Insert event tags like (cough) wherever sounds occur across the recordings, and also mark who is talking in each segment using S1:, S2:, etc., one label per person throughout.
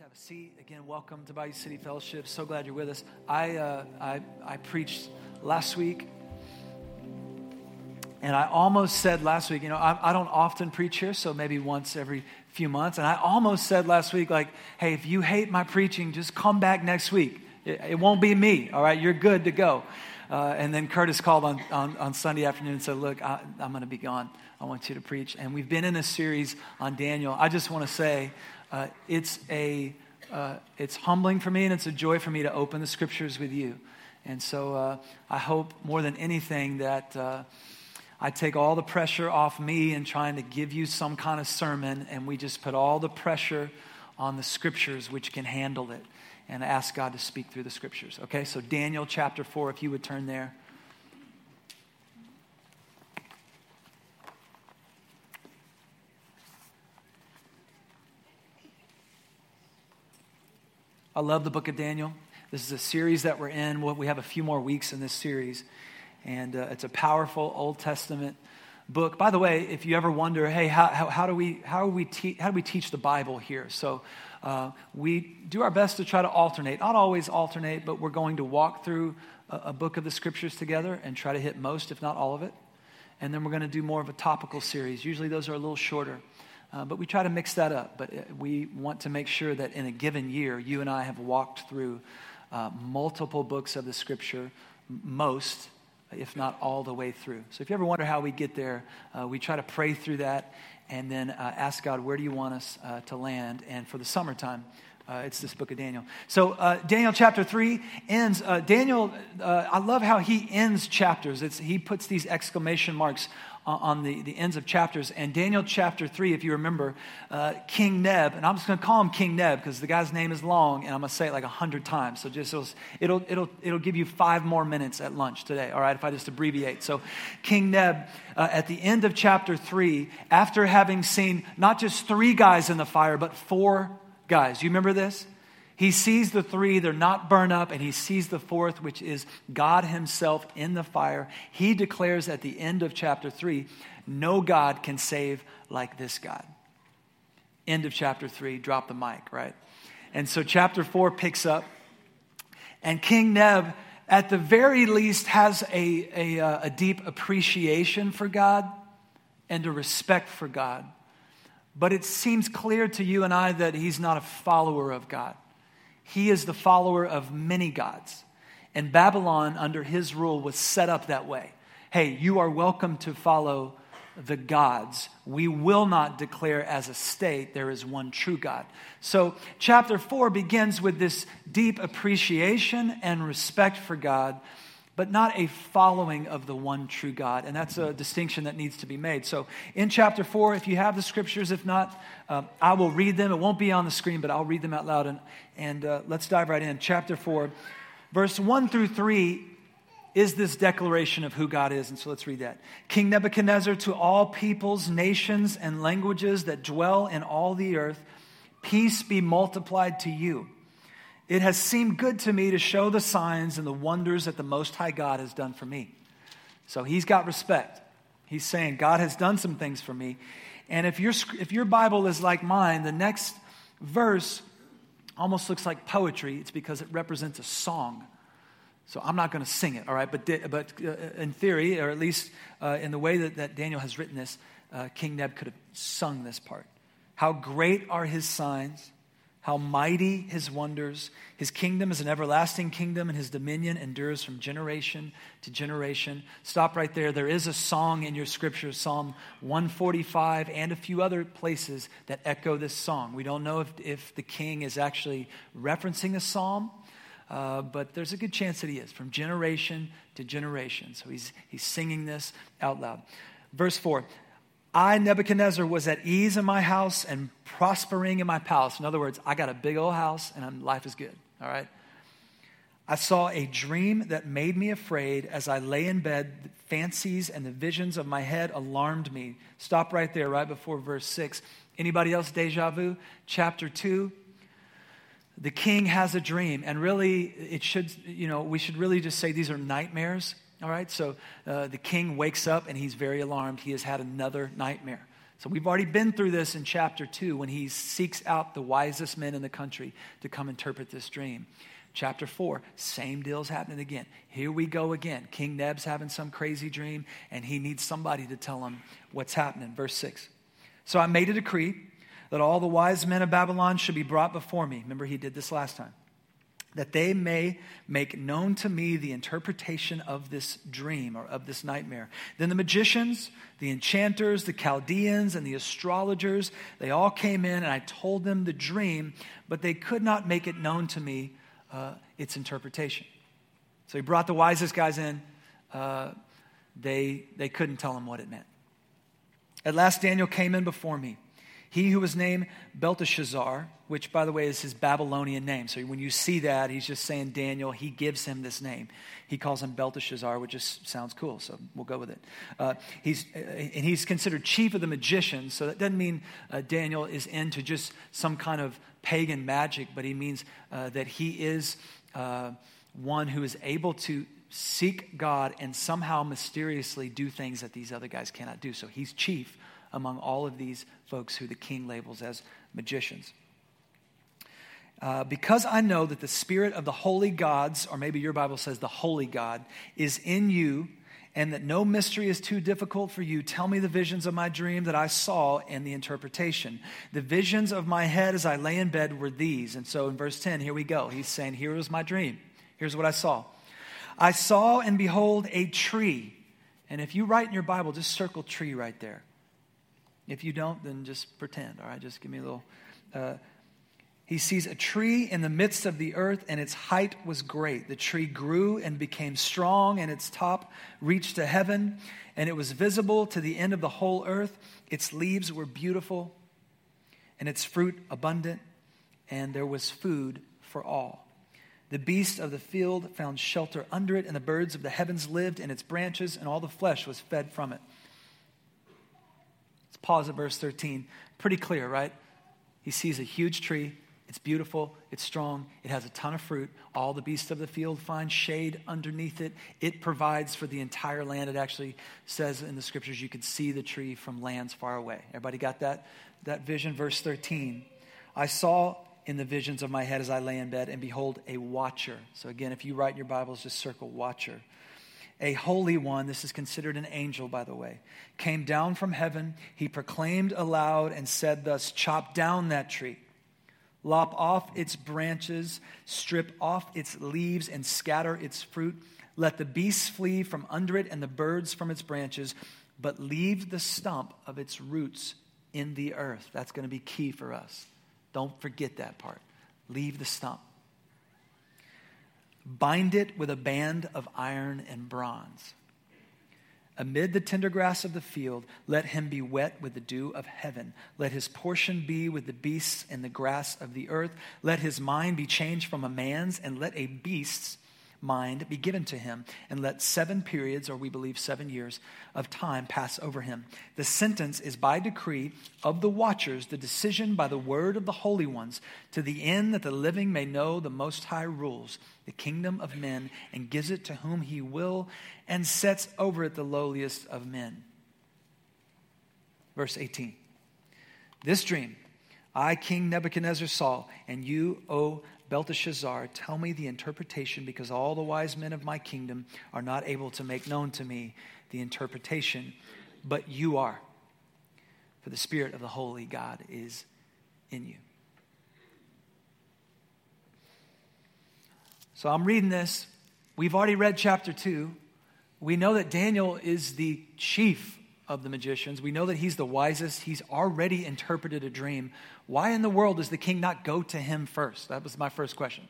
S1: have a seat. Again, welcome to Bayou City Fellowship. So glad you're with us. I, uh, I, I preached last week, and I almost said last week, you know, I, I don't often preach here, so maybe once every few months. And I almost said last week, like, hey, if you hate my preaching, just come back next week. It, it won't be me, all right? You're good to go. Uh, and then Curtis called on, on, on, Sunday afternoon and said, Look, I, I'm going to be gone. I want you to preach. And we've been in a series on Daniel. I just want to say, uh, it's, a, uh, it's humbling for me and it's a joy for me to open the scriptures with you. And so uh, I hope more than anything that uh, I take all the pressure off me in trying to give you some kind of sermon, and we just put all the pressure on the scriptures which can handle it and ask God to speak through the scriptures. Okay, so Daniel chapter 4, if you would turn there. I love the book of Daniel. This is a series that we're in. We have a few more weeks in this series. And uh, it's a powerful Old Testament book. By the way, if you ever wonder, hey, how, how, how do, we, how, we te- how do we teach the Bible here? So uh, we do our best to try to alternate. Not always alternate, but we're going to walk through a, a book of the scriptures together and try to hit most, if not all of it. And then we're going to do more of a topical series. Usually those are a little shorter. Uh, but we try to mix that up. But uh, we want to make sure that in a given year, you and I have walked through uh, multiple books of the scripture, most, if not all the way through. So if you ever wonder how we get there, uh, we try to pray through that and then uh, ask God, where do you want us uh, to land? And for the summertime, uh, it's this book of Daniel. So, uh, Daniel chapter 3 ends. Uh, Daniel, I love how he ends chapters. It's, he puts these exclamation marks on the, the ends of chapters. And Daniel chapter 3, if you remember, uh, King Neb, and I'm just going to call him King Neb because the guy's name is long and I'm going to say it like a hundred times. So just it'll, it'll, it'll, it'll give you five more minutes at lunch today, all right, if I just abbreviate. So King Neb, uh, at the end of chapter 3, after having seen not just three guys in the fire, but four guys. You remember this? He sees the three, they're not burned up, and he sees the fourth, which is God Himself in the fire. He declares at the end of chapter 3 no God can save like this God. End of chapter 3, drop the mic, right? And so chapter 4 picks up, and King Neb, at the very least, has a, a, uh, a deep appreciation for God and a respect for God. But it seems clear to you and I that he's not a follower of God. He is the follower of many gods. And Babylon, under his rule, was set up that way. Hey, you are welcome to follow the gods. We will not declare as a state there is one true God. So, chapter 4 begins with this deep appreciation and respect for God but not a following of the one true God. And that's a distinction that needs to be made. So in chapter 4, if you have the scriptures, if not, uh, I will read them. It won't be on the screen, but I'll read them out loud. And, and uh, let's dive right in. Chapter 4, verse 1 through 3 is this declaration of who God is. And so let's read that. King Nebuchadnezzar, to all peoples, nations, and languages that dwell in all the earth, peace be multiplied to you. It has seemed good to me to show the signs and the wonders that the Most High God has done for me. So he's got respect. He's saying, God has done some things for me. And if, your if your Bible is like mine, the next verse almost looks like poetry. It's because it represents a song. So I'm not going to sing it, all right? But, but uh, in theory, or at least uh, in the way that, that Daniel has written this, uh, King Neb could have sung this part. How great are his signs! How mighty his wonders. His kingdom is an everlasting kingdom, and his dominion endures from generation to generation. Stop right there. There is a song in your scripture, Psalm 145, and a few other places that echo this song. We don't know if, if the king is actually referencing a psalm, uh, but there's a good chance that he is, from generation to generation. So he's, he's singing this out loud. Verse 4 I, Nebuchadnezzar, was at ease in my house and prospering in my palace. In other words, I got a big old house and life is good. All right. I saw a dream that made me afraid as I lay in bed. The fancies and the visions of my head alarmed me. Stop right there, right before verse 6. Anybody else deja vu? Chapter 2. The king has a dream, and really, it should, you know, we should really just say these are nightmares all right, so uh, the king wakes up and he's very alarmed. He has had another nightmare. So we've already been through this in chapter 2 when he seeks out the wisest men in the country to come interpret this dream. Chapter 4, same deal's happening again. Here we go again. King Neb's having some crazy dream, and he needs somebody to tell him what's happening. Verse 6. So I made a decree that all the wise men of Babylon should be brought before me. Remember, he did this last time that they may make known to me the interpretation of this dream or of this nightmare. Then the magicians, the enchanters, the Chaldeans, and the astrologers, they all came in, and I told them the dream, but they could not make it known to me uh, its interpretation. So he brought the wisest guys in. Uh, they, they couldn't tell him what it meant. At last, Daniel came in before me. He who was named Belteshazzar, which, by the way, is his Babylonian name. So when you see that, he's just saying Daniel, he gives him this name. He calls him Belteshazzar, which just sounds cool, so we'll go with it. Uh, he's, uh, and he's considered chief of the magicians, so that doesn't mean uh, Daniel is into just some kind of pagan magic, but he means uh, that he is uh, one who is able to seek God and somehow mysteriously do things that these other guys cannot do. So he's chief among all of these folks who the king labels as magicians. Uh, because I know that the spirit of the holy gods, or maybe your Bible says the holy God, is in you, and that no mystery is too difficult for you, tell me the visions of my dream that I saw and the interpretation. The visions of my head as I lay in bed were these. And so in verse 10, here we go. He's saying, Here was my dream. Here's what I saw. I saw and behold a tree. And if you write in your Bible, just circle tree right there. If you don't, then just pretend, all right? Just give me a little. Uh, he sees a tree in the midst of the earth, and its height was great. The tree grew and became strong, and its top reached to heaven, and it was visible to the end of the whole earth. Its leaves were beautiful, and its fruit abundant, and there was food for all. The beasts of the field found shelter under it, and the birds of the heavens lived in its branches, and all the flesh was fed from it Let's pause at verse 13. Pretty clear, right? He sees a huge tree. It's beautiful. It's strong. It has a ton of fruit. All the beasts of the field find shade underneath it. It provides for the entire land. It actually says in the scriptures you could see the tree from lands far away. Everybody got that, that vision? Verse 13. I saw in the visions of my head as I lay in bed, and behold, a watcher. So again, if you write in your Bibles, just circle watcher a holy one, this is considered an angel, by the way, came down from heaven. He proclaimed aloud and said, Thus, chop down that tree, lop off its branches, strip off its leaves, and scatter its fruit. Let the beasts flee from under it and the birds from its branches, but leave the stump of its roots in the earth. That's going to be key for us. Don't forget that part. Leave the stump. Bind it with a band of iron and bronze. Amid the tender grass of the field, let him be wet with the dew of heaven. Let his portion be with the beasts and the grass of the earth. Let his mind be changed from a man's, and let a beast's mind be given to him, and let seven periods, or we believe seven years, of time pass over him. The sentence is by decree of the watchers, the decision by the word of the holy ones, to the end that the living may know the Most High rules the kingdom of men, and gives it to whom he will, and sets over it the lowliest of men. Verse 18. This dream I, King Nebuchadnezzar, saw, and you, O Belteshazzar, tell me the interpretation, because all the wise men of my kingdom are not able to make known to me the interpretation, but you are. For the Spirit of the Holy God is in you. So I'm reading this. We've already read chapter 2. We know that Daniel is the chief of the magicians. We know that he's the wisest. He's already interpreted a dream. Why in the world does the king not go to him first? That was my first question.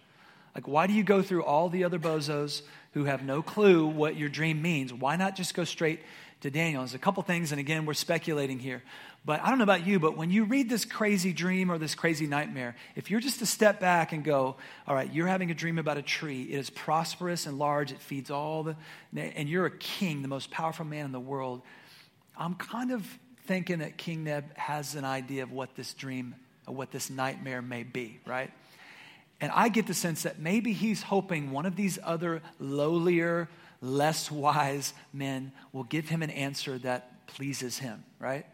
S1: Like, why do you go through all the other bozos who have no clue what your dream means? Why not just go straight to Daniel? There's a couple things, and again, we're speculating here. But I don't know about you, but when you read this crazy dream or this crazy nightmare, if you're just to step back and go, all right, you're having a dream about a tree. It is prosperous and large. It feeds all the, and you're a king, the most powerful man in the world. I'm kind of thinking that King Neb has an idea of what this dream, what this nightmare may be, right? And I get the sense that maybe he's hoping one of these other lowlier, less wise men will give him an answer that pleases him, right?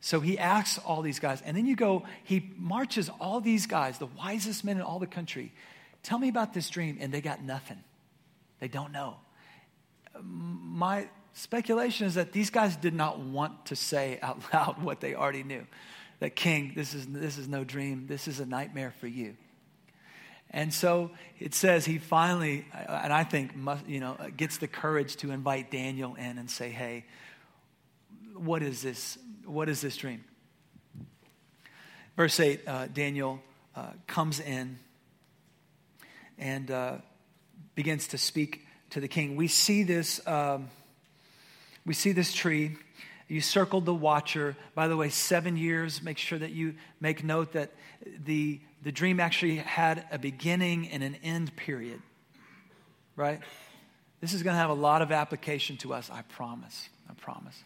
S1: So he asks all these guys, and then you go, he marches all these guys, the wisest men in all the country. Tell me about this dream, and they got nothing. They don't know. My speculation is that these guys did not want to say out (laughs) loud what they already knew. That king, this is, this is no dream, this is a nightmare for you. And so it says he finally, and I think, must, you know, gets the courage to invite Daniel in and say, hey, what is this? What is this dream? Verse 8 uh, Daniel uh, comes in and uh, begins to speak to the king. We see this, um, we see this tree. You circled the watcher. By the way, seven years. Make sure that you make note that the, the dream actually had a beginning and an end period, right? This is going to have a lot of application to us, I promise. I promise.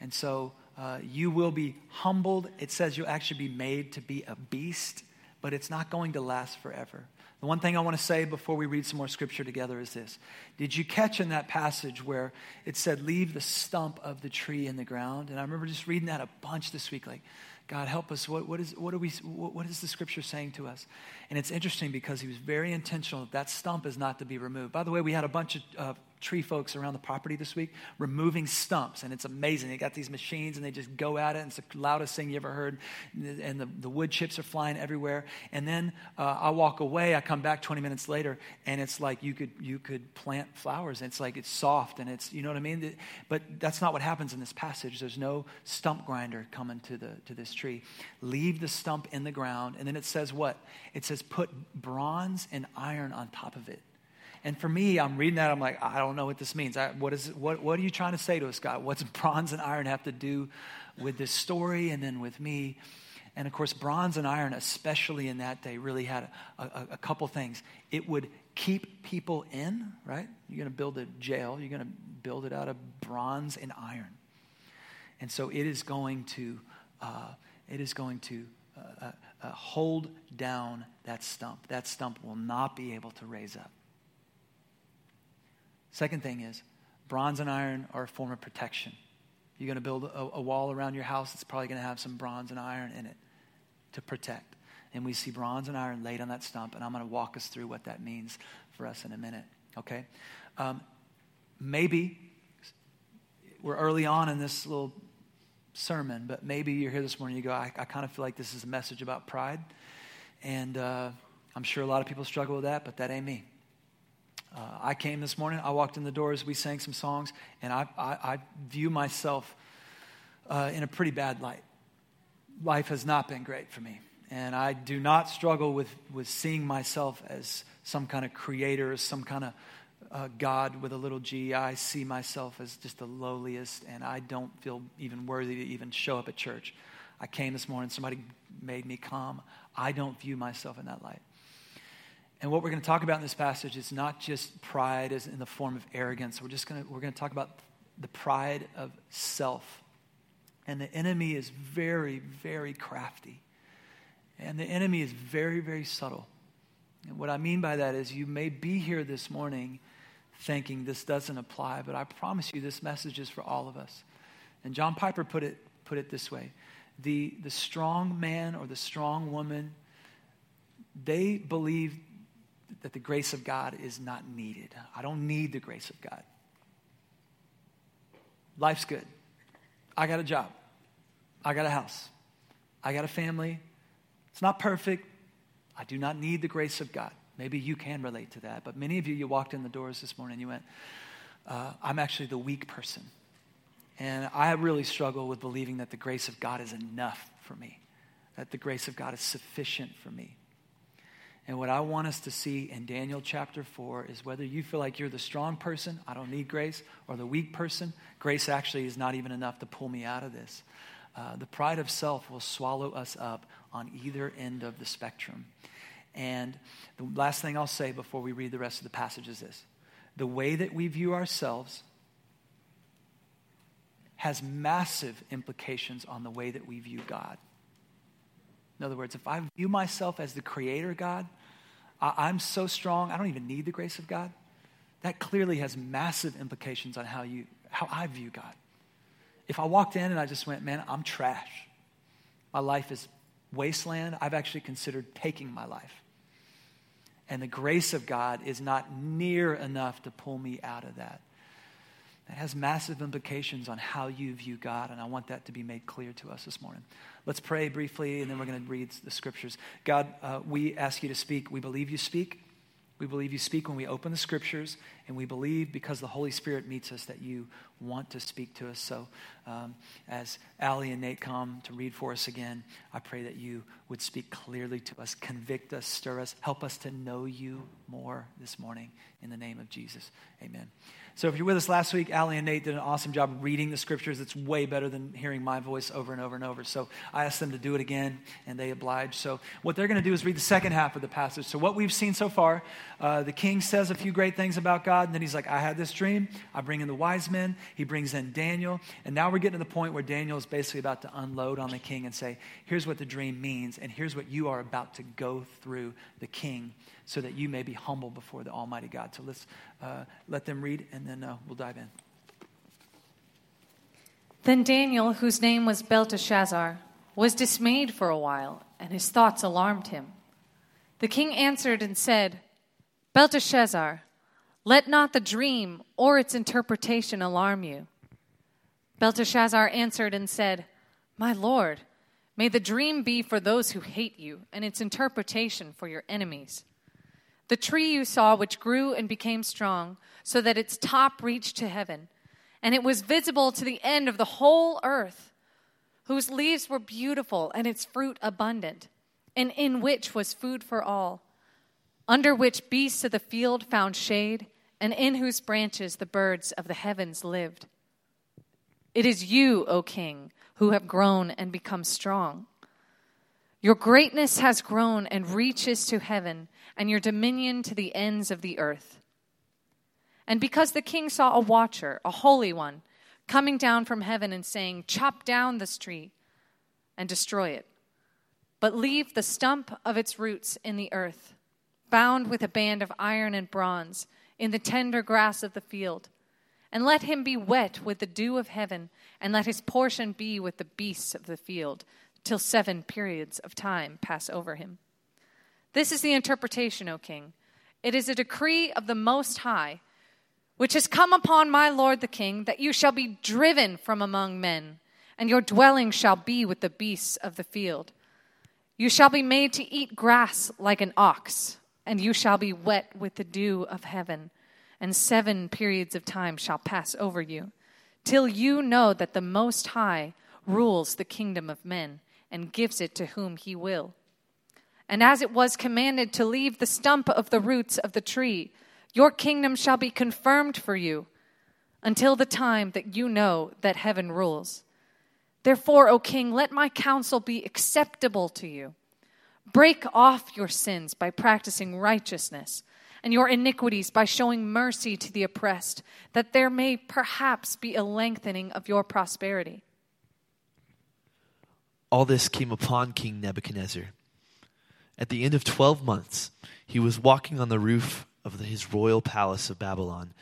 S1: And so uh, you will be humbled. It says you'll actually be made to be a beast, but it's not going to last forever. The one thing I want to say before we read some more scripture together is this. Did you catch in that passage where it said, Leave the stump of the tree in the ground? And I remember just reading that a bunch this week, like, God, help us. What, what, is, what, are we, what, what is the scripture saying to us? And it's interesting because he was very intentional that that stump is not to be removed. By the way, we had a bunch of uh, tree folks around the property this week removing stumps, and it's amazing. They got these machines and they just go at it. And it's the loudest thing you ever heard, and the, the wood chips are flying everywhere. And then uh, I walk away. I come back 20 minutes later, and it's like you could you could plant flowers. And it's like it's soft, and it's you know what I mean. But that's not what happens in this passage. There's no stump grinder coming to the to this tree. Leave the stump in the ground, and then it says what? It says put bronze and iron on top of it. And for me, I'm reading that, I'm like, I don't know what this means. I, what, is, what, what are you trying to say to us, God? What's (laughs) bronze and iron have to do with this story and then with me? And of course, bronze and iron, especially in that day, really had a, a, a couple things. It would keep people in, right? You're going to build a jail, you're going to build it out of bronze and iron. And so it is going to, uh, it is going to uh, uh, uh hold down that stump. That stump will not be able to raise up. Second thing is, bronze and iron are a form of protection. You're going to build a, a wall around your house, it's probably going to have some bronze and iron in it to protect. And we see bronze and iron laid on that stump, and I'm going to walk us through what that means for us in a minute, okay? Um, maybe we're early on in this little sermon, but maybe you're here this morning you go, I, I kind of feel like this is a message about pride. And uh, I'm sure a lot of people struggle with that, but that ain't me. Uh, I came this morning, I walked in the doors, we sang some songs, and I, I, I view myself uh, in a pretty bad light. Life has not been great for me. And I do not struggle with, with seeing myself as some kind of creator, some kind of uh, God with a little g. I see myself as just the lowliest, and I don't feel even worthy to even show up at church. I came this morning, somebody made me come. I don't view myself in that light. And what we're going to talk about in this passage is not just pride as in the form of arrogance. We're just going to, we're going to talk about the pride of self. And the enemy is very, very crafty. And the enemy is very, very subtle. And what I mean by that is you may be here this morning thinking this doesn't apply, but I promise you this message is for all of us. And John Piper put it, put it this way the, the strong man or the strong woman, they believe that the grace of God is not needed. I don't need the grace of God. Life's good. I got a job. I got a house. I got a family. It's not perfect. I do not need the grace of God. Maybe you can relate to that. But many of you, you walked in the doors this morning you went, uh, I'm actually the weak person. And I really struggle with believing that the grace of God is enough for me, that the grace of God is sufficient for me. And what I want us to see in Daniel chapter 4 is whether you feel like you're the strong person, I don't need grace, or the weak person, grace actually is not even enough to pull me out of this. Uh, the pride of self will swallow us up on either end of the spectrum. And the last thing I'll say before we read the rest of the passage is this the way that we view ourselves has massive implications on the way that we view God. In other words, if I view myself as the creator God, I'm so strong, I don't even need the grace of God. That clearly has massive implications on how, you, how I view God. if I walked in and I just went, man, I'm trash, my life is wasteland, I've actually considered taking my life. And the grace of God is not near enough to pull me out of that. That has massive implications on how you view God, and I want that to be made clear to us this morning. Let's pray briefly, and then we're going to read the scriptures. God, uh, we ask you to speak. We believe you speak. We believe you speak when we open the scriptures, and we believe because the Holy Spirit meets us that you want to speak to us. So, um, as Allie and Nate come to read for us again, I pray that you would speak clearly to us, convict us, stir us, help us to know you more this morning. In the name of Jesus, amen. So, if you're with us last week, Allie and Nate did an awesome job reading the scriptures. It's way better than hearing my voice over and over and over. So, I asked them to do it again, and they obliged. So, what they're going to do is read the second half of the passage. So, what we've seen so far, uh, the king says a few great things about God, and then he's like, I had this dream. I bring in the wise men. He brings in Daniel. And now we're getting to the point where Daniel is basically about to unload on the king and say, Here's what the dream means, and here's what you are about to go through the king so that you may be humble before the Almighty God. So let's uh, let them read, and then uh, we'll dive in.
S2: Then Daniel, whose name was Belteshazzar, was dismayed for a while, and his thoughts alarmed him. The king answered and said, Belteshazzar, let not the dream or its interpretation alarm you. Belteshazzar answered and said, My lord, may the dream be for those who hate you, and its interpretation for your enemies. The tree you saw, which grew and became strong, so that its top reached to heaven, and it was visible to the end of the whole earth, whose leaves were beautiful and its fruit abundant, and in which was food for all, under which beasts of the field found shade, and in whose branches the birds of the heavens lived. It is you, O king, who have grown and become strong. Your greatness has grown and reaches to heaven and your dominion to the ends of the earth. And because the king saw a watcher, a holy one, coming down from heaven and saying, Chop down this tree and destroy it, but leave the stump of its roots in the earth, bound with a band of iron and bronze in the tender grass of the field. And let him be wet with the dew of heaven, and let his portion be with the beasts of the field, till seven periods of time pass over him. This is the interpretation, O king. It is a decree of the Most High, which has come upon my lord the king, that you shall be driven from among men, and your dwelling shall be with the beasts of the field. You shall be made to eat grass like an ox, and you shall be wet with the dew of heaven, and seven periods of time shall pass over you, till you know that the Most High rules the kingdom of men, and gives it to whom he will. And as it was commanded to leave the stump of the roots of the tree, your kingdom shall be confirmed for you until the time that you know that heaven rules. Therefore, O king, let my counsel be acceptable to you. Break off your sins by practicing righteousness, and your iniquities by showing mercy to the oppressed, that there may perhaps be a lengthening of your prosperity.
S3: All this came upon King Nebuchadnezzar at the end of 12 months, he was walking on the roof of his royal palace of Babylon.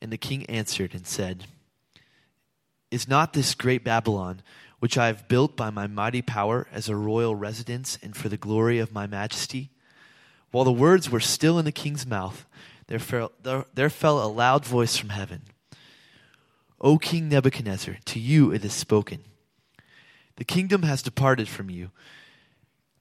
S3: And the king answered and said, Is not this great Babylon, which I have built by my mighty power as a royal residence and for the glory of my majesty? While the words were still in the king's mouth, there fell, there, there fell a loud voice from heaven O King Nebuchadnezzar, to you it is spoken. The kingdom has departed from you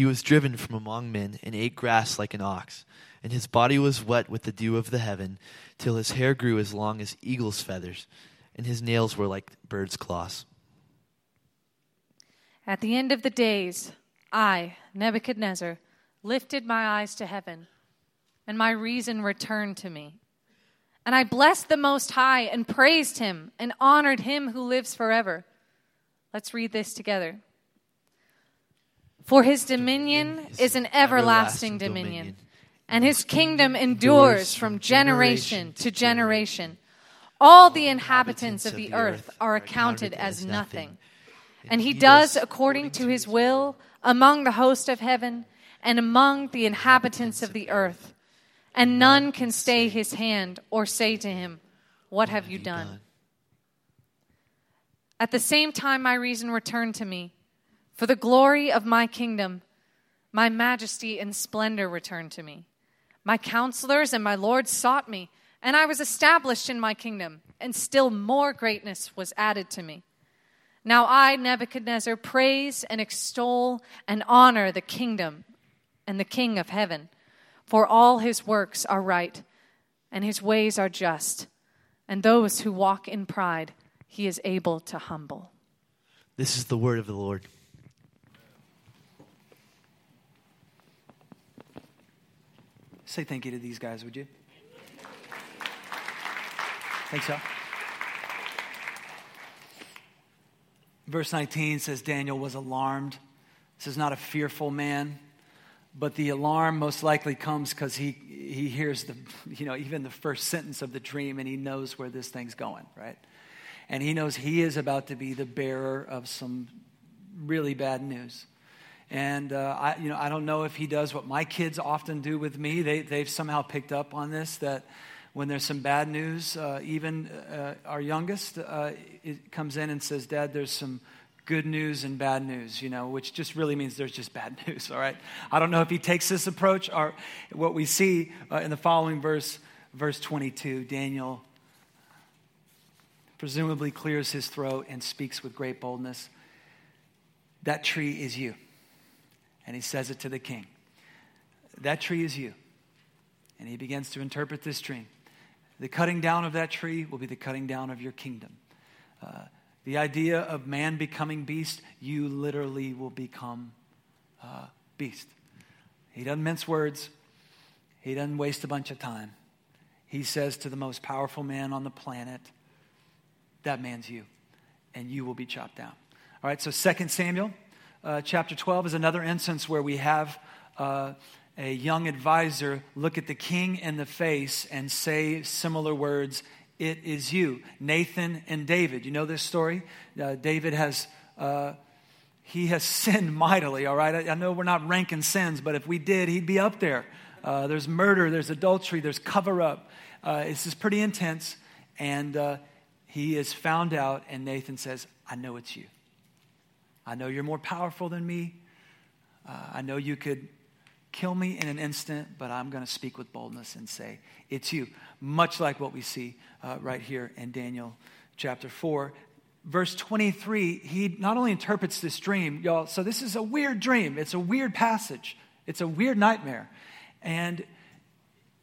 S3: He was driven from among men and ate grass like an ox, and his body was wet with the dew of the heaven till his hair grew as long as eagle's feathers, and his nails were like bird's claws.
S2: At the end of the days, I, Nebuchadnezzar, lifted my eyes to heaven, and my reason returned to me. And I blessed the Most High and praised him and honored him who lives forever. Let's read this together. For his dominion is an everlasting dominion and his kingdom endures from generation to generation. All the inhabitants of the earth are accounted as nothing. And he does according to his will among the host of heaven and among the inhabitants of the earth. And none can stay his hand or say to him, What have you done? At the same time, my reason returned to me. For the glory of my kingdom, my majesty and splendor returned to me. My counselors and my lords sought me, and I was established in my kingdom, and still more greatness was added to me. Now I, Nebuchadnezzar, praise and extol and honor the kingdom and the King of heaven, for all his works are right, and his ways are just, and those who walk in pride he is able to humble.
S3: This is the word of the Lord.
S1: Say thank you to these guys, would you? Thanks, y'all. Verse 19 says Daniel was alarmed. This is not a fearful man, but the alarm most likely comes because he, he hears the, you know, even the first sentence of the dream and he knows where this thing's going, right? And he knows he is about to be the bearer of some really bad news. And uh, I, you know, I don't know if he does what my kids often do with me. They, they've somehow picked up on this that when there's some bad news, uh, even uh, our youngest uh, comes in and says, Dad, there's some good news and bad news, you know, which just really means there's just bad (laughs) news, all right? I don't know if he takes this approach or what we see uh, in the following verse, verse 22, Daniel presumably clears his throat and speaks with great boldness. That tree is you. And he says it to the king. That tree is you. And he begins to interpret this dream. The cutting down of that tree will be the cutting down of your kingdom. Uh, the idea of man becoming beast, you literally will become uh, beast. He doesn't mince words, he doesn't waste a bunch of time. He says to the most powerful man on the planet, That man's you, and you will be chopped down. All right, so 2 Samuel uh, chapter 12 is another instance where we have uh, a young advisor look at the king in the face and say similar words It is you. Nathan and David. You know this story? Uh, David has. Uh, he has (laughs) sinned mightily, all right? I, I, know we're not ranking sins, but if we did, he'd be up there. Uh, there's murder, there's adultery, there's cover up. Uh, this is pretty intense. And he is found out, and Nathan says, I know it's you. I know you're more powerful than me. Uh, I know you could kill me in an instant, but I'm going to speak with boldness and say, It's you. Much like what we see uh, right here in Daniel chapter 4. Verse 23, he not only interprets this dream, y'all, so this is a weird dream. It's a weird passage, it's a weird nightmare. And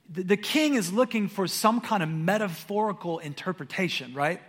S1: the, the king is looking for some kind of metaphorical interpretation, right?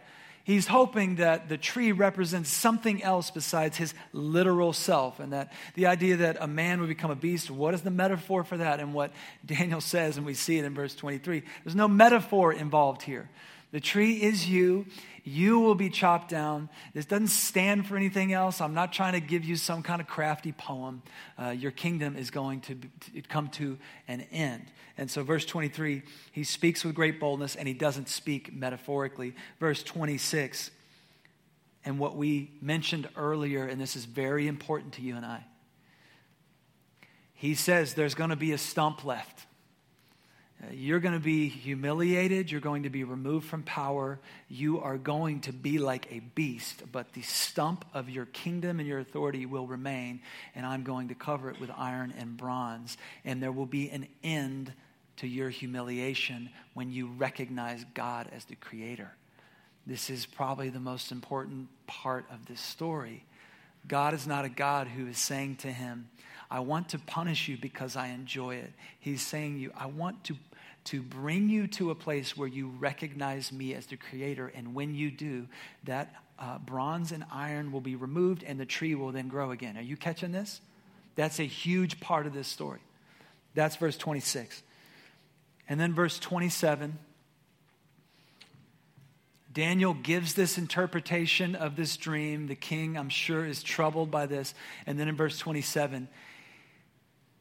S1: He's hoping that the tree represents something else besides his literal self, and that the idea that a man would become a beast, what is the metaphor for that? And what Daniel says, and we see it in verse 23, there's no metaphor involved here. The tree is you. You will be chopped down. This doesn't stand for anything else. I'm not trying to give you some kind of crafty poem. Uh, your kingdom is going to, be, to come to an end. And so, verse 23, he speaks with great boldness and he doesn't speak metaphorically. Verse 26, and what we mentioned earlier, and this is very important to you and I, he says there's going to be a stump left. Uh, you're going to be humiliated. You're going to be removed from power. You are going to be like a beast, but the stump of your kingdom and your authority will remain, and I'm going to cover it with iron and bronze. And there will be an end to your humiliation when you recognize God as the creator. This is probably the most important part of this story. God is not a God who is saying to him, I want to punish you because I enjoy it. He's saying you, I want to, to bring you to a place where you recognize me as the creator. And when you do, that uh, bronze and iron will be removed and the tree will then grow again. Are you catching this? That's a huge part of this story. That's verse 26. And then verse 27, Daniel gives this interpretation of this dream. The king, I'm sure, is troubled by this. And then in verse 27,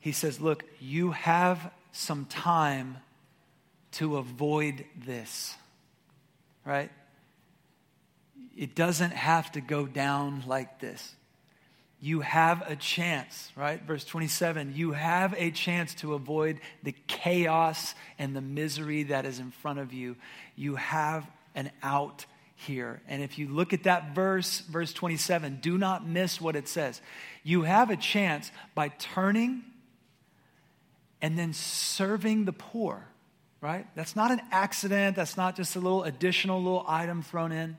S1: he says, Look, you have some time to avoid this, right? It doesn't have to go down like this. You have a chance, right? Verse 27 you have a chance to avoid the chaos and the misery that is in front of you. You have an out here. And if you look at that verse, verse 27, do not miss what it says. You have a chance by turning and then serving the poor, right? That's not an accident. That's not just a little additional little item thrown in.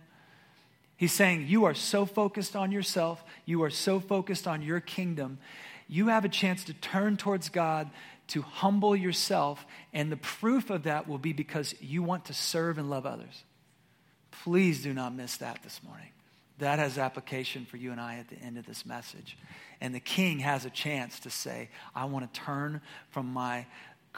S1: He's saying, You are so focused on yourself, you are so focused on your kingdom. You have a chance to turn towards God, to humble yourself, and the proof of that will be because you want to serve and love others. Please do not miss that this morning. That has application for you and I at the end of this message. And the king has a chance to say, I want to turn from my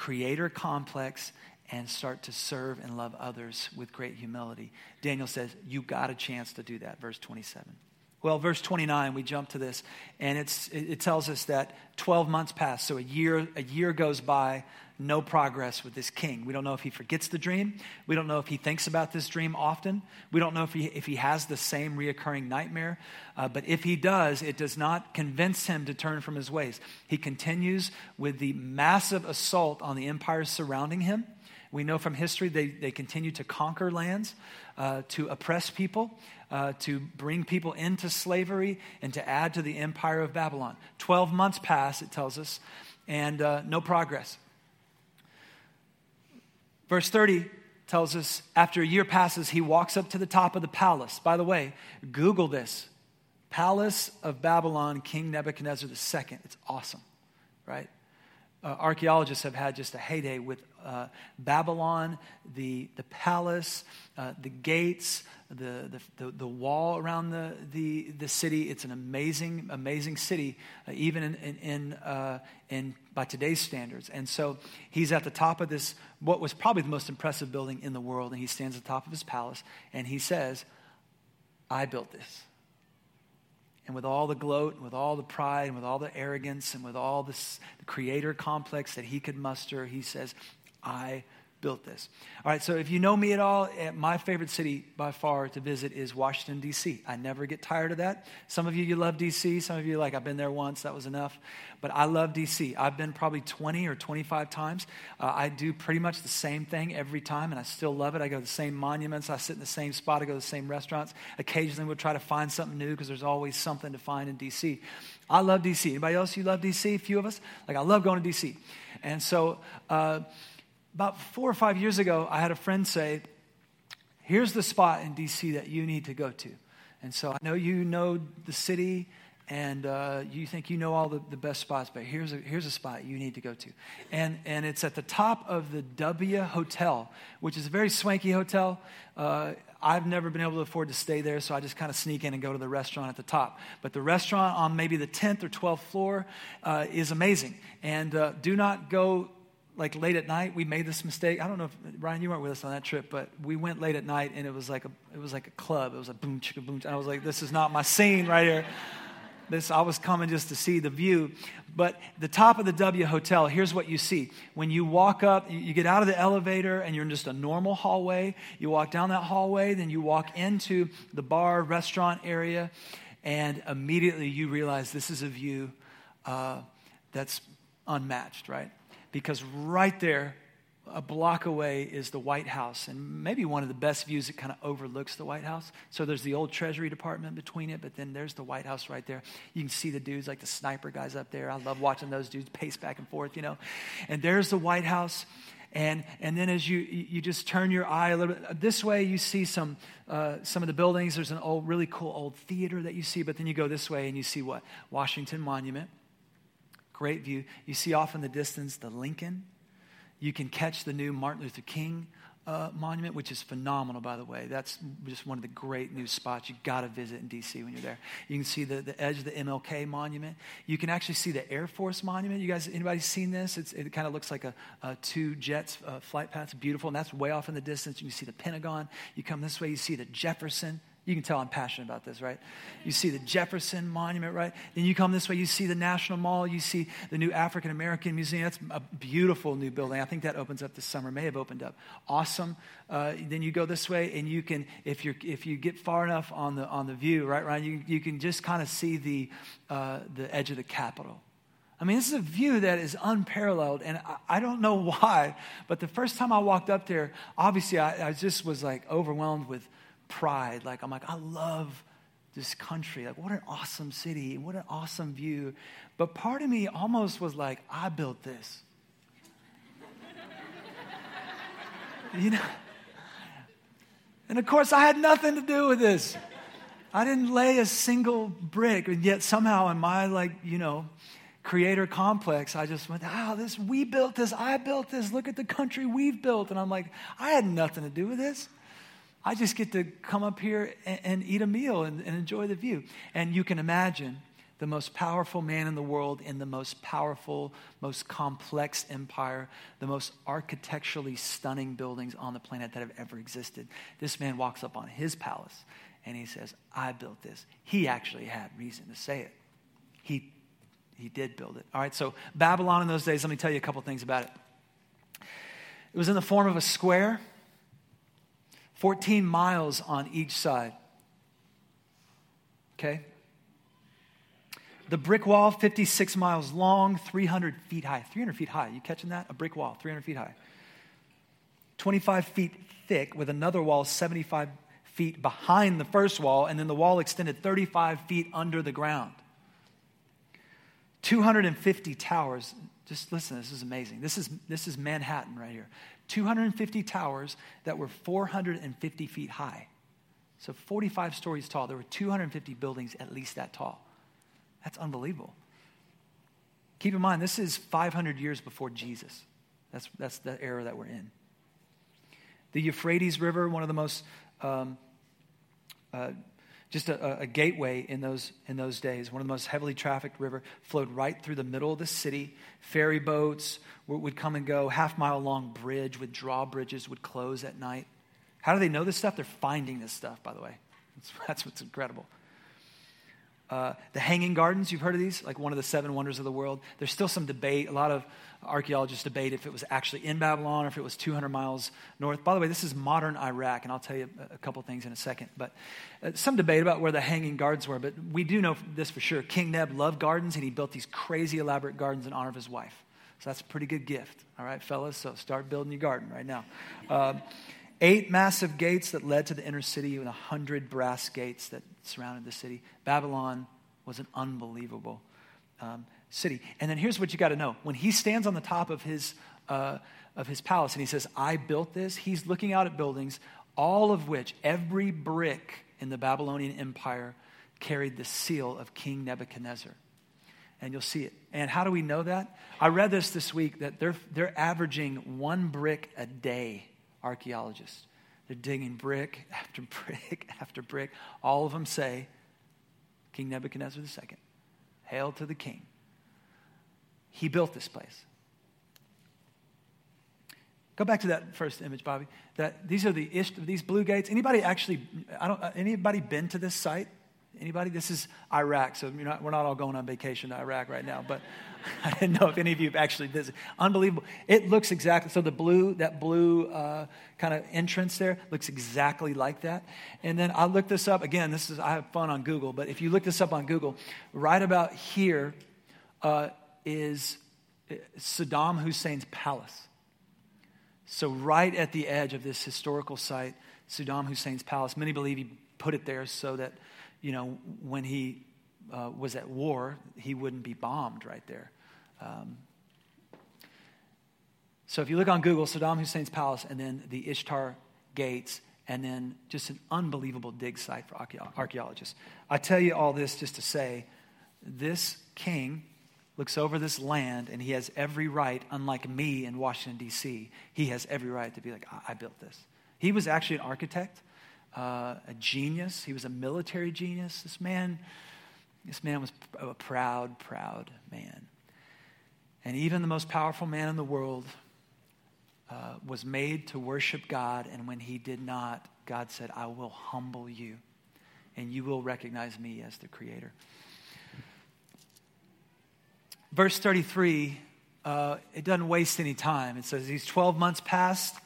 S1: creator complex and start to serve and love others with great humility. Daniel says, You got a chance to do that. Verse 27. Well, verse 29, we jump to this, and it's, it tells us that 12 months pass. So a year, a year goes by, no progress with this king. We don't know if he forgets the dream. We don't know if he thinks about this dream often. We don't know if he, if he has the same reoccurring nightmare. Uh, but if he does, it does not convince him to turn from his ways. He continues with the massive assault on the empires surrounding him. We know from history they, they continue to conquer lands, uh, to oppress people, uh, to bring people into slavery, and to add to the empire of Babylon. Twelve months pass, it tells us, and uh, no progress. Verse 30 tells us after a year passes, he walks up to the top of the palace. By the way, Google this Palace of Babylon, King Nebuchadnezzar II. It's awesome, right? uh, archaeologists have had just a heyday with uh, Babylon, the, the palace, uh, the gates, the, the, the, wall around the, the, the city. It's an amazing, amazing city, uh, even in, in, in, uh, in, by today's standards. And so he's at the top of this, what was probably the most impressive building in the world, and he stands at the top of his palace, and he says, I built this. And with all the gloat, and with all the pride, and with all the arrogance, and with all this the creator complex that he could muster, he says, I built this. All right, so if you know me at all, eh, my favorite city by far to visit is Washington, D.C. I never get tired of that. Some of you, you love D.C., some of you, like, I've been there once, that was enough. But I love D.C. I've been probably 20 or 25 times. Uh, I do pretty much the same thing every time, and I still love it. I go to the same monuments, I sit in the same spot, I go to the same restaurants. Occasionally, we'll try to find something new because there's always something to find in D.C. I love D.C. Anybody else you love D.C.? A few of us? Like, I love going to D.C. And so, uh, about four or five years ago, I had a friend say, Here's the spot in DC that you need to go to. And so I know you know the city and uh, you think you know all the, the best spots, but here's a, here's a spot you need to go to. And, and it's at the top of the W Hotel, which is a very swanky hotel. Uh, I've never been able to afford to stay there, so I just kind of sneak in and go to the restaurant at the top. But the restaurant on maybe the 10th or 12th floor uh, is amazing. And uh, do not go like late at night we made this mistake. I don't know if ryan you weren't with us on that trip but we went late at night and it was like a it was like a club. It was a boom chicka boom. I was like this is not my scene right here. This i was coming just to see the view. But the top of the w hotel here's what you see. When you walk up you get out of the elevator and you're in just a normal hallway. You walk down that hallway then you walk into the bar restaurant area and immediately you realize this is a view uh, that's unmatched right because right there, a block away, is the White House, and maybe one of the best views that kind of overlooks the White House. So there's the old Treasury Department between it, but then there's the White House right there. You can see the dudes like the sniper guys up there. I love watching those dudes pace back and forth, you know. And there's the White House. And, and then as you, you just turn your eye a little bit this way, you see some, uh, some of the buildings. There's an old, really cool old theater that you see, but then you go this way and you see what? Washington Monument. Great view. You see off in the distance the Lincoln. You can catch the new Martin Luther King uh, monument, which is phenomenal, by the way. That's just one of the great new spots you got to visit in D.C. when you're there. You can see the, the edge of the MLK monument. You can actually see the Air Force monument. You guys, anybody seen this? It's, it kind of looks like a, a two jets uh, flight path. It's beautiful, and that's way off in the distance. You can see the Pentagon. You come this way, you see the Jefferson You can tell I'm passionate about this, right? You see the Jefferson Monument, right? Then you come this way, you see the National Mall, you see the new African American Museum. That's a beautiful new building. I think that opens up this summer, may have opened up. Awesome. Uh, then you go this way, and you can, if you if you get far enough on the on the view, right, Ryan, you you can just kind of see the uh, the edge of the Capitol. I mean, this is a view that is unparalleled, and I, I, don't know (laughs) why, but the first time I walked up there, obviously I, I just was like overwhelmed with pride. Like, I'm like, I love this country. Like, what an awesome city. What an awesome view. But part of me almost was like, I built this. (laughs) you know? And of course, I had nothing to do with this. I didn't lay a single brick, and yet somehow in my, like, you know, creator complex, I just went, oh, this, we built this, I built this, look at the country we've built. And I'm like, I had nothing to do with this. I just get to come up here and, and eat a meal and, and enjoy the view. And you can imagine the most powerful man in the world in the most powerful, most complex empire, the most architecturally stunning buildings on the planet that have ever existed. This man walks up on his palace and he says, I built this. He actually had reason to say it. He, he did build it. All right, so Babylon in those days, let me tell you a couple things about it. It was in the form of a square 14 miles on each side. Okay? The brick wall, 56 miles long, 300 feet high. 300 feet high. You catching that? A brick wall, 300 feet high. 25 feet thick, with another wall 75 feet behind the first wall, and then the wall extended 35 feet under the ground. 250 towers. Just listen, this is amazing. This is, this is Manhattan right here. 250 towers that were 450 feet high. So 45 stories tall. There were 250 buildings at least that tall. That's unbelievable. Keep in mind, this is 500 years before Jesus. That's, that's the era that we're in. The Euphrates River, one of the most um, uh, just a, a, gateway in those, in those days. One of the most heavily trafficked river flowed right through the middle of the city. Ferry boats would, come and go. Half mile long bridge with drawbridges would close at night. How do they know this stuff? They're finding this stuff, by the way. That's, (laughs) that's what's incredible. Uh, the Hanging Gardens, you've heard of these? Like one of the seven wonders of the world. There's still some debate. A lot of archaeologists debate if it was actually in Babylon or if it was 200 miles north. By the way, this is modern Iraq, and I'll tell you a couple things in a second. But uh, some debate about where the Hanging Gardens were. But we do know this for sure. King Neb loved gardens, and he built these crazy elaborate gardens in honor of his wife. So that's a pretty good gift. All right, fellas? So start building your garden right now. Uh, eight massive gates that led to the inner city, and a hundred brass gates that surrounded the city. Babylon was an unbelievable um, city. And then here's what you got to know: when he stands on the top of his uh, of his palace and he says, "I built this," he's looking out at buildings, all of which every brick in the Babylonian Empire carried the seal of King Nebuchadnezzar. And you'll see it. And how do we know that? I read this this week that they're, they're averaging one brick a day, archaeologists. They're digging brick (laughs) after brick (laughs) after brick. All of them say, King Nebuchadnezzar II, hail to the king. He built this place. Go back to that first image, Bobby. That these are the ish, these blue gates. Anybody actually? I don't. Anybody been to this site? Anybody? This is Iraq, so not, we're not all going on vacation to Iraq right now. But (laughs) I didn't know if any of you have actually visited. Unbelievable. It looks exactly so. The blue, that blue uh, kind of entrance there, looks exactly like that. And then I looked this up again. This is I have fun on Google, but if you look this up on Google, right about here uh, is uh, Saddam Hussein's palace. So right at the edge of this historical site, Saddam Hussein's palace. Many believe he put it there so that you know, when he uh, was at war, he wouldn't be bombed right there. Um, so if you look on Google, Saddam Hussein's palace, and then the Ishtar gates, and then just an unbelievable dig site for archaeologists. I tell you all this just to say this king looks over this land and he has every right, unlike me in Washington, D.C., he has every right to be like, I, I built this. He was actually an architect uh, a genius. He was a military genius. This man, this man was a proud, proud man. And even the most powerful man in the world uh, was made to worship God. And when he did not, God said, I will humble you. and you will recognize me as the creator. Verse 33, uh, it doesn't waste any time. It says, These 12 months passed.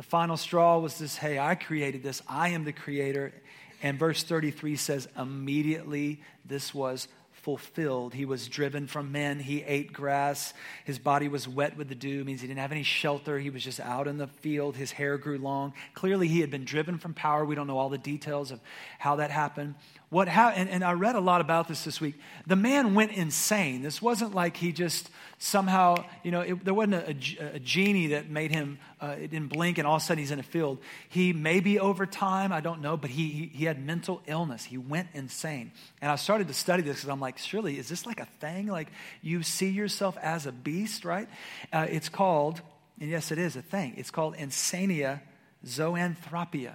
S1: The final straw was this hey, I created this, I am the creator. And verse 33 says, Immediately this was fulfilled. He was driven from men. He ate grass. His body was wet with the dew, means he didn't have any shelter. He was just out in the field. His hair grew long. Clearly, he had been driven from power. We don't know all the details of how that happened. What ha- and, and I read a lot about this this week. The man went insane. This wasn't like he just somehow, you know, it, there wasn't a, a, a, genie that made him, uh, it didn't blink and all of a sudden he's in a field. He maybe over time, I don't know, but he, he, he had mental illness. He went insane. And I started to study this because I'm like, surely, is this like a thing? Like you see yourself as a beast, right? Uh, it's called, and yes, it is a thing, it's called insania zoanthropia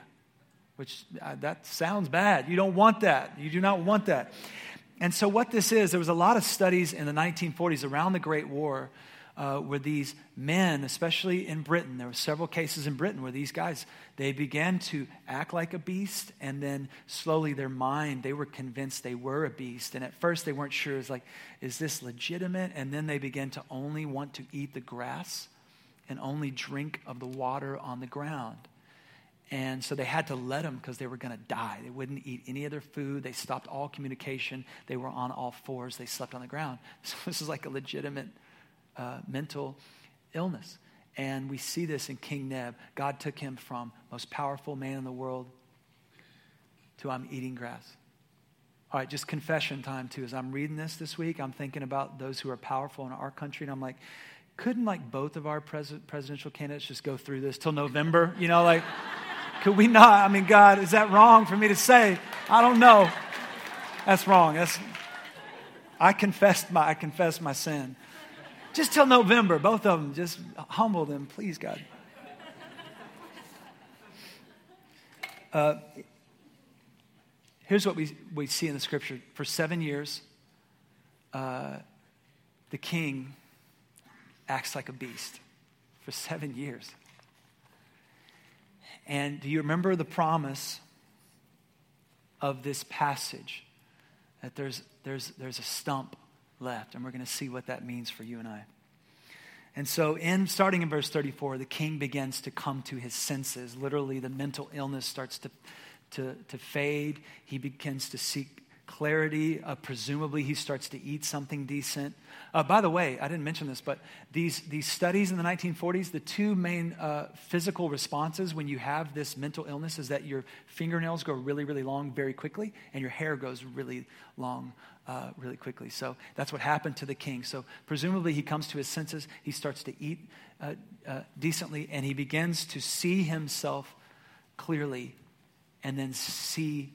S1: which uh, that sounds bad. You don't want that. You do not want that. And so, what this is, there was a lot of studies in the 1940s around the Great War uh, where these men, especially in Britain, there were several cases in Britain where these guys, they began to act like a beast, and then slowly their mind, they were convinced they were a beast. And at first they weren't sure, it's like, is this legitimate? And then they began to only want to eat the grass and only drink of the water on the ground. And so they had to let them because they were going to die. They wouldn't eat any other food. They stopped all communication. They were on all fours. They slept on the ground. (laughs) So this is like a legitimate uh, mental illness. And we see this in King Neb. God took him from most powerful man in the world to I'm eating grass. All right, just confession time too. As I'm reading this this week, I'm thinking about those who are powerful in our country, and I'm like, couldn't like both of our pres- presidential candidates just go through this till November? You know, like. Could we not? I mean, God, is that wrong for me to say? I don't know. That's wrong. That's, I confessed my, I confessed my sin. Just till November, both of them, just humble them, please, God. Uh, here's what we, we see in the scripture. For seven years, uh, the king acts like a beast. For seven years. And do you remember the promise of this passage? That there's, there's, there's a stump left, and we're going to see what that means for you and I. And so, in starting in verse 34, the king begins to come to his senses. Literally, the mental illness starts to, to, to fade. He begins to seek clarity. Uh, presumably, he starts to eat something decent. Uh, by the way, I didn't mention this, but these, these studies in the 1940s, the two main uh, physical responses when you have this mental illness is that your fingernails grow really, really long very quickly, and your hair goes really long uh, really quickly. So that's what happened to the king. So presumably, he comes to his senses, he starts to eat uh, uh, decently, and he begins to see himself clearly and then see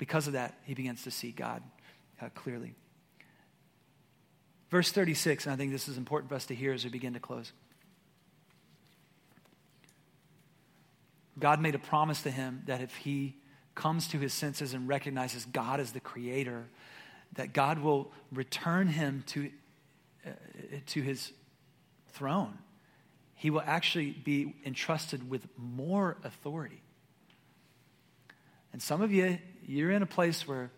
S1: because of that, he begins to see God uh, clearly. Verse 36, and I think this is important for us to hear as we begin to close. God made a promise to him that if he comes to his senses and recognizes God as the creator, that God will return him to, uh, to his throne. He will actually be entrusted with more authority. And some of you, you're in a place where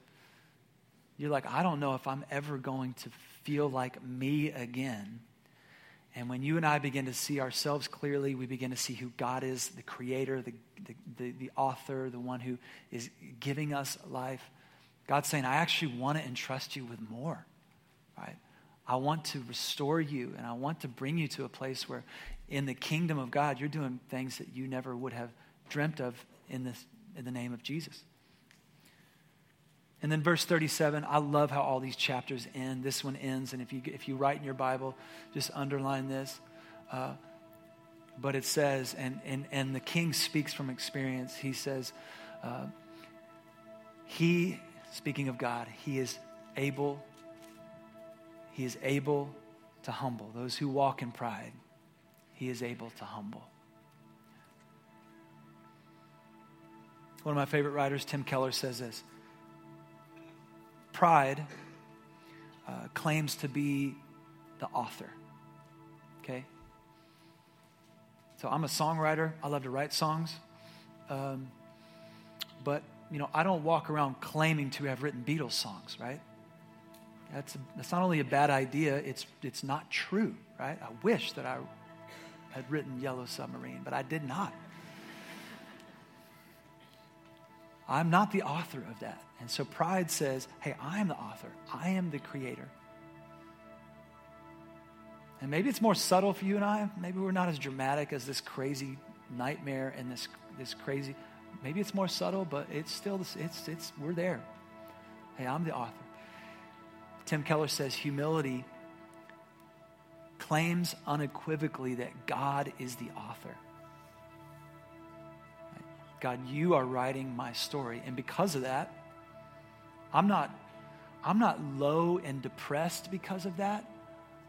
S1: you're like, I don't know if I'm ever going to feel like me again. And when you and I begin to see ourselves clearly, we begin to see who God is the creator, the, the, the, the author, the one who is giving us life. God's saying, I actually want to entrust you with more, right? I want to restore you and I want to bring you to a place where in the kingdom of God, you're doing things that you never would have dreamt of in, this, in the name of Jesus. And then verse 37, I love how all these chapters end. This one ends, and if you, if you write in your Bible, just underline this. Uh, but it says, and, and, and the king speaks from experience. He says, uh, He, speaking of God, He is able, He is able to humble. Those who walk in pride, He is able to humble. One of my favorite writers, Tim Keller, says this pride uh, claims to be the author. Okay? So I'm a songwriter. I love to write songs. Um, but you know, I don't walk around claiming to have written Beatles songs, right? That's, that's not only a bad idea, it's, it's not true, right? I wish that I had written Yellow Submarine, but I did not. I'm not the author of that. And so pride says, hey, I am the author, I am the creator. And maybe it's more subtle for you and I. Maybe we're not as dramatic as this crazy nightmare and this, this crazy. Maybe it's more subtle, but it's still, it's, it's, we're there. Hey, I'm the author. Tim Keller says humility claims unequivocally that God is the author. God, you are writing my story. And because of that, I'm not, I'm not low and depressed because of that.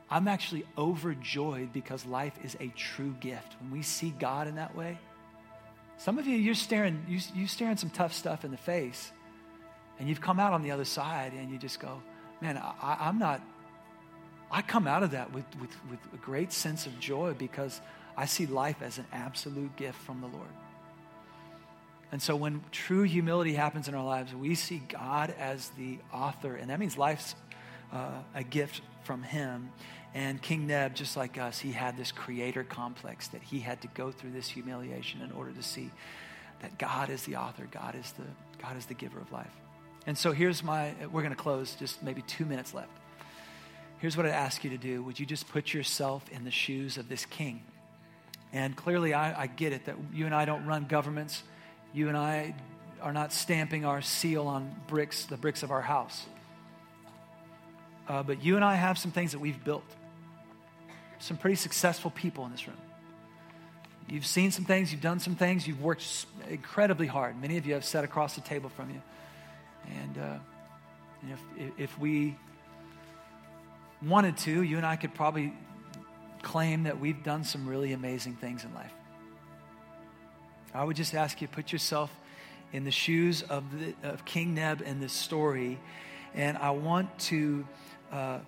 S1: I'm actually overjoyed because life is a true gift. When we see God in that way, some of you, you're staring, you, you staring some tough stuff in the face, and you've come out on the other side, and you just go, man, I, I'm not, I come out of that with, with, with a great sense of joy because I see life as an absolute gift from the Lord. And so when true humility happens in our lives, we see God as the author, and that means life's uh, a gift from Him. And King Neb, just like us, he had this creator complex that he had to go through this humiliation in order to see that God is the author, God is the, God is the giver of life. And so here's my, we're going to close, just maybe two minutes left. Here's what I'd ask you to do. Would you just put yourself in the shoes of this king? And clearly, I, I get it that you and I don't run governments. You and I are not stamping our seal on bricks, the bricks of our house. Uh, but you and I have some things that we've built some pretty successful people in this room. You've seen some things, you've done some things, you've worked incredibly hard. Many of you have sat across the table from you. And, uh, if, if we wanted to, you and I could probably claim that we've done some really amazing things in life. I would just ask you put yourself in the shoes of, the, of King Neb in this story, and I want to uh,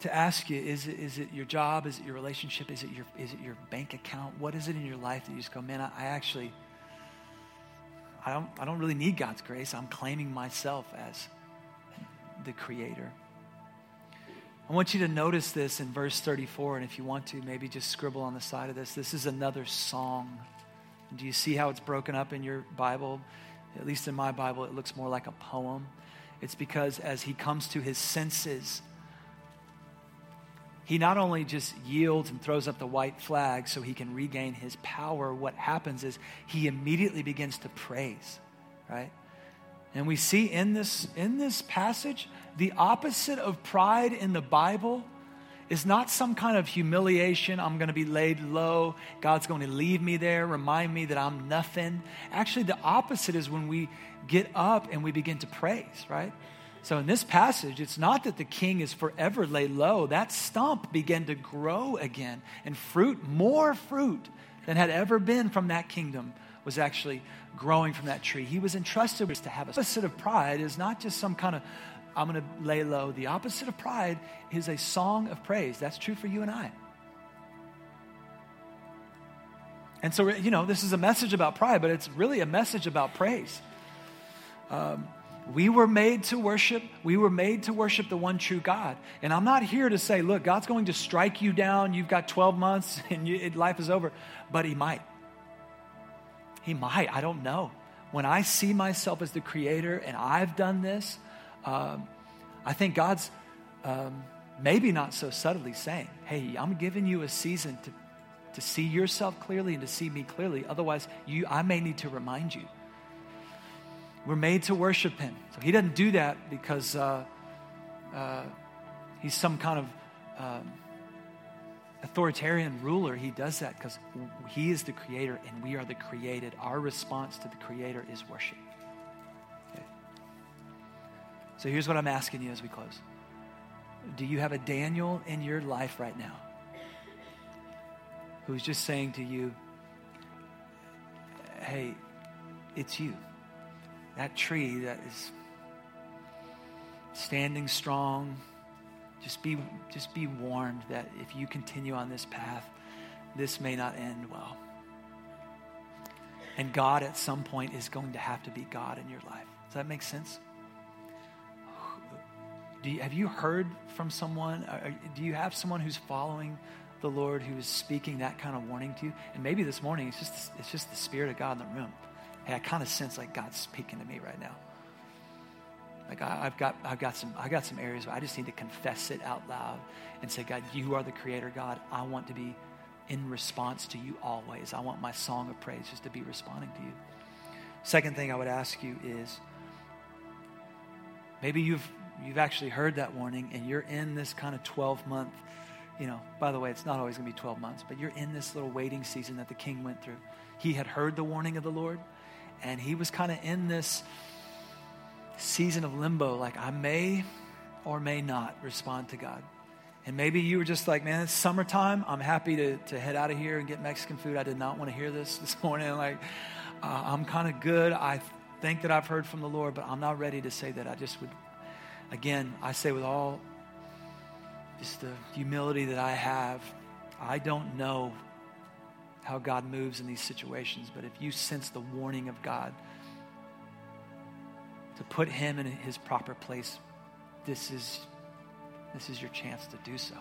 S1: to ask you is it, is it your job? Is it your relationship? Is it your, is it your bank account? What is it in your life that you just go, man, I, I actually, I don't, I don't really need God's grace. I'm claiming myself as the creator. I want you to notice this in verse 34, and if you want to, maybe just scribble on the side of this. This is another song. Do you see how it's broken up in your Bible? At least in my Bible, it looks more like a poem. It's because as he comes to his senses, he not only just yields and throws up the white flag so he can regain his power, what happens is he immediately begins to praise, right? And we see in this, in this passage, the opposite of pride in the Bible is not some kind of humiliation. I'm going to be laid low. God's going to leave me there, remind me that I'm nothing. Actually, the opposite is when we get up and we begin to praise, right? So in this passage, it's not that the king is forever laid low. That stump began to grow again, and fruit, more fruit than had ever been from that kingdom, was actually growing from that tree. He was entrusted with to have a opposite of pride is not just some kind of I'm going to lay low. The opposite of pride is a song of praise. That's true for you and I. And so, you know, this is a message about pride, but it's really a message about praise. Um, we were made to worship. We were made to worship the one true God. And I'm not here to say, look, God's going to strike you down. You've got 12 months (laughs) and you, life is over. But He might. He might. I don't know. When I see myself as the creator and I've done this, um, I think God's um, maybe not so subtly saying, hey, I'm giving you a season to, to see yourself clearly and to see me clearly. Otherwise, you, I may need to remind you. We're made to worship Him. So He doesn't do that because uh, uh, He's some kind of um, authoritarian ruler. He does that because He is the Creator and we are the created. Our response to the Creator is worship. So here's what I'm asking you as we close Do you have a Daniel in your life right now who's just saying to you, hey, it's you? that tree that is standing strong, just be, just be warned that if you continue on this path, this may not end well. And God at some point is going to have to be God in your life. Does that make sense? Do you, have you heard from someone? Uh, uh, do you have someone who's following the Lord who is speaking that kind of warning to you? And maybe this morning it's just it's just the Spirit of God in the room. Hey, I kind of sense like God's speaking to me right now. Like I, have got I've got some I got some areas where I just need to confess it out loud and say, God, you are the Creator. God, I want to be in response to you always. I want my song of praise just to be responding to you. Second thing I would ask you is maybe you've you've actually heard that warning and you're in this kind of 12 month, you know, by the way, it's not always going to be 12 months, but you're in this little waiting season that the king went through. He had heard the warning of the Lord and he was kind of in this season of limbo like I may or may not respond to God. And maybe you were just like, man, it's summertime. I'm happy to, to head out of here and get Mexican food. I did not want to hear this (laughs) this morning. Like, uh, I'm kind of good. I think that I've heard from the Lord, but I'm not ready to say that. I just would, again, I say with all just the humility that I have, I don't know how God moves in these situations, but if you sense the warning of God to put Him in His proper place, this is this is your chance to do so.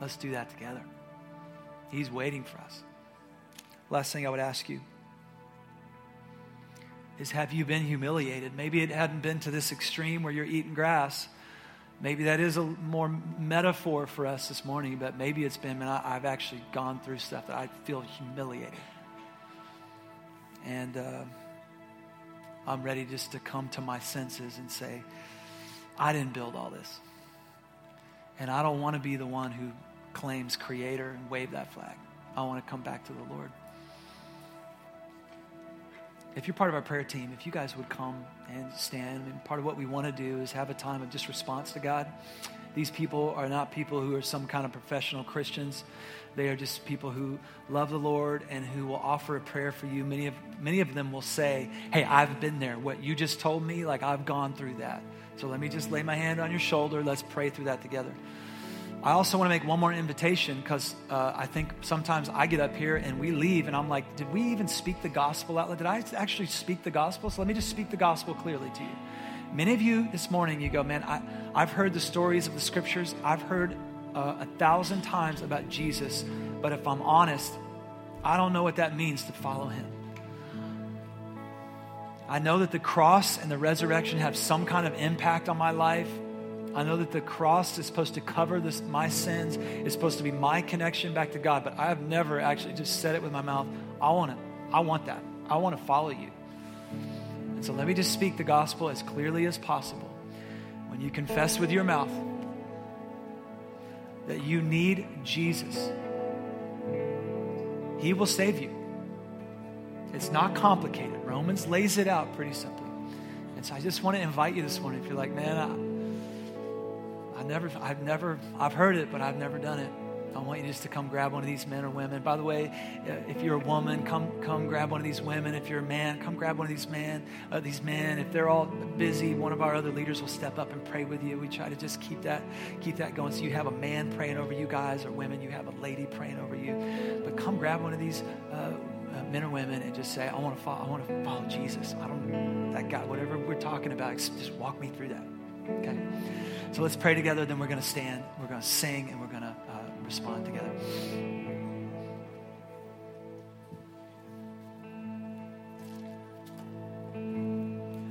S1: Let's do that together. He's waiting for us. Last thing I would ask you is have you been humiliated? Maybe it hadn't been to this extreme where you're eating grass. Maybe that is a more metaphor for us this morning, but maybe it's been, man, I, have actually gone through stuff that I feel humiliated. And uh, I'm ready just to come to my senses and say, I didn't build all this. And I don't want to be the one who claims creator and wave that flag. I want to come back to the Lord. If you're part of our prayer team, if you guys would come and stand, and part of what we want to do is have a time of just response to God. These people are not people who are some kind of professional Christians. They are just people who love the Lord and who will offer a prayer for you. Many of, many of them will say, Hey, I've been there. What you just told me, like I've gone through that. So let me just lay my hand on your shoulder. Let's pray through that together. I also want to make one more invitation because uh, I think sometimes I get up here and we leave and I'm like, did we even speak the gospel out loud? Did I actually speak the gospel? So let me just speak the gospel clearly to you. Many of you this morning, you go, man, I, I've heard the stories of the scriptures. I've heard uh, a thousand times about Jesus, but if I'm honest, I don't know what that means to follow him. I know that the cross and the resurrection have some kind of impact on my life. I know that the cross is supposed to cover this, my sins. It's supposed to be my connection back to God. But I have never actually just said it with my mouth. I want it. I want that. I want to follow you. And so let me just speak the gospel as clearly as possible. When you confess with your mouth that you need Jesus, He will save you. It's not complicated. Romans lays it out pretty simply. And so I just want to invite you this morning. If you're like, man, I, I never, I've never, I've heard it, but I've never done it. I want you just to come grab one of these men or women. By the way, uh, if you're a woman, come come grab one of these women. If you're a man, come grab one of these men. Uh, these men. If they're all busy, one of our other leaders will step up and pray with you. We try to just keep that keep that going. So you have a man praying over you guys, or women, you have a lady praying over you. But come grab one of these. Uh, uh, men or women and just say, I want to follow, I want to follow Jesus. I don't, that God, whatever we're talking about, just walk me through that. Okay? So let's pray together, then we're going to stand, we're going to sing, and we're going to uh, respond together.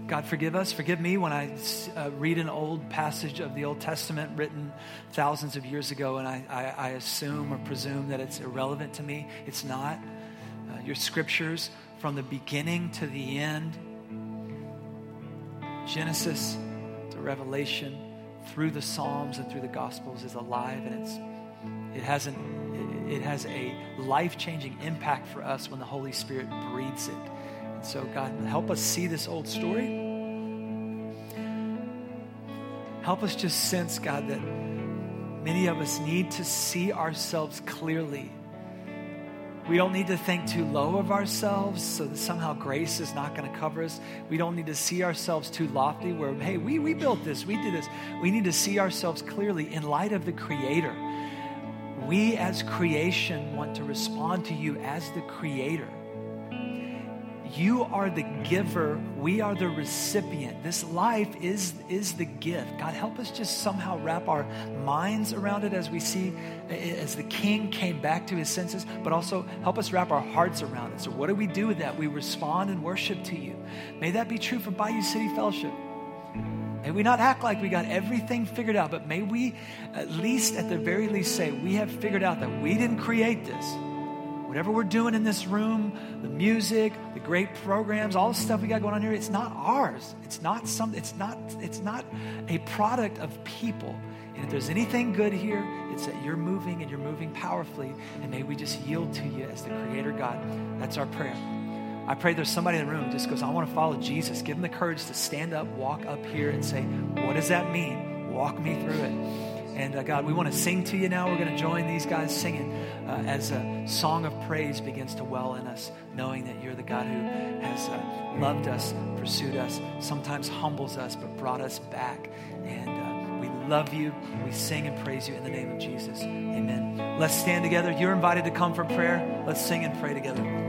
S1: God, forgive us. Forgive me when I uh, read an old passage of the Old Testament written thousands of years ago and I, I, I assume or presume that it's irrelevant to me. It's not your scriptures from the beginning to the end, Genesis to Revelation, through the Psalms and through the Gospels is alive and it's it has an it has a life-changing impact for us when the Holy Spirit breathes it. And so God, help us see this old story. Help us just sense, God, that many of us need to see ourselves clearly we don't need to think too low of ourselves so that somehow grace is not going to cover us. We don't need to see ourselves too lofty where, hey, we, we built this, we did this. We need to see ourselves clearly in light of the Creator. We as creation want to respond to you as the Creator. You are the giver, we are the recipient. This life is, is the gift. God, help us just somehow wrap our minds around it as we see, as the king came back to his senses, but also help us wrap our hearts around it. So, what do we do with that? We respond and worship to you. May that be true for Bayou City Fellowship. May we not act like we got everything figured out, but may we at least, at the very least, say we have figured out that we didn't create this. Whatever we're doing in this room, the music, the great programs, all the stuff we got going on here, it's not ours. It's not some it's not it's not a product of people. And if there's anything good here, it's that you're moving and you're moving powerfully. And may we just yield to you as the creator God. That's our prayer. I pray there's somebody in the room just goes, I want to follow Jesus. Give them the courage to stand up, walk up here, and say, What does that mean? Walk me through it. And uh, God, we want to sing to you now. We're going to join these guys singing uh, as a song of praise begins to well in us, knowing that you're the God who has uh, loved us, pursued us, sometimes humbles us, but brought us back. And uh, we love you. We sing and praise you in the name of Jesus. Amen. Let's stand together. You're invited to come for prayer. Let's sing and pray together.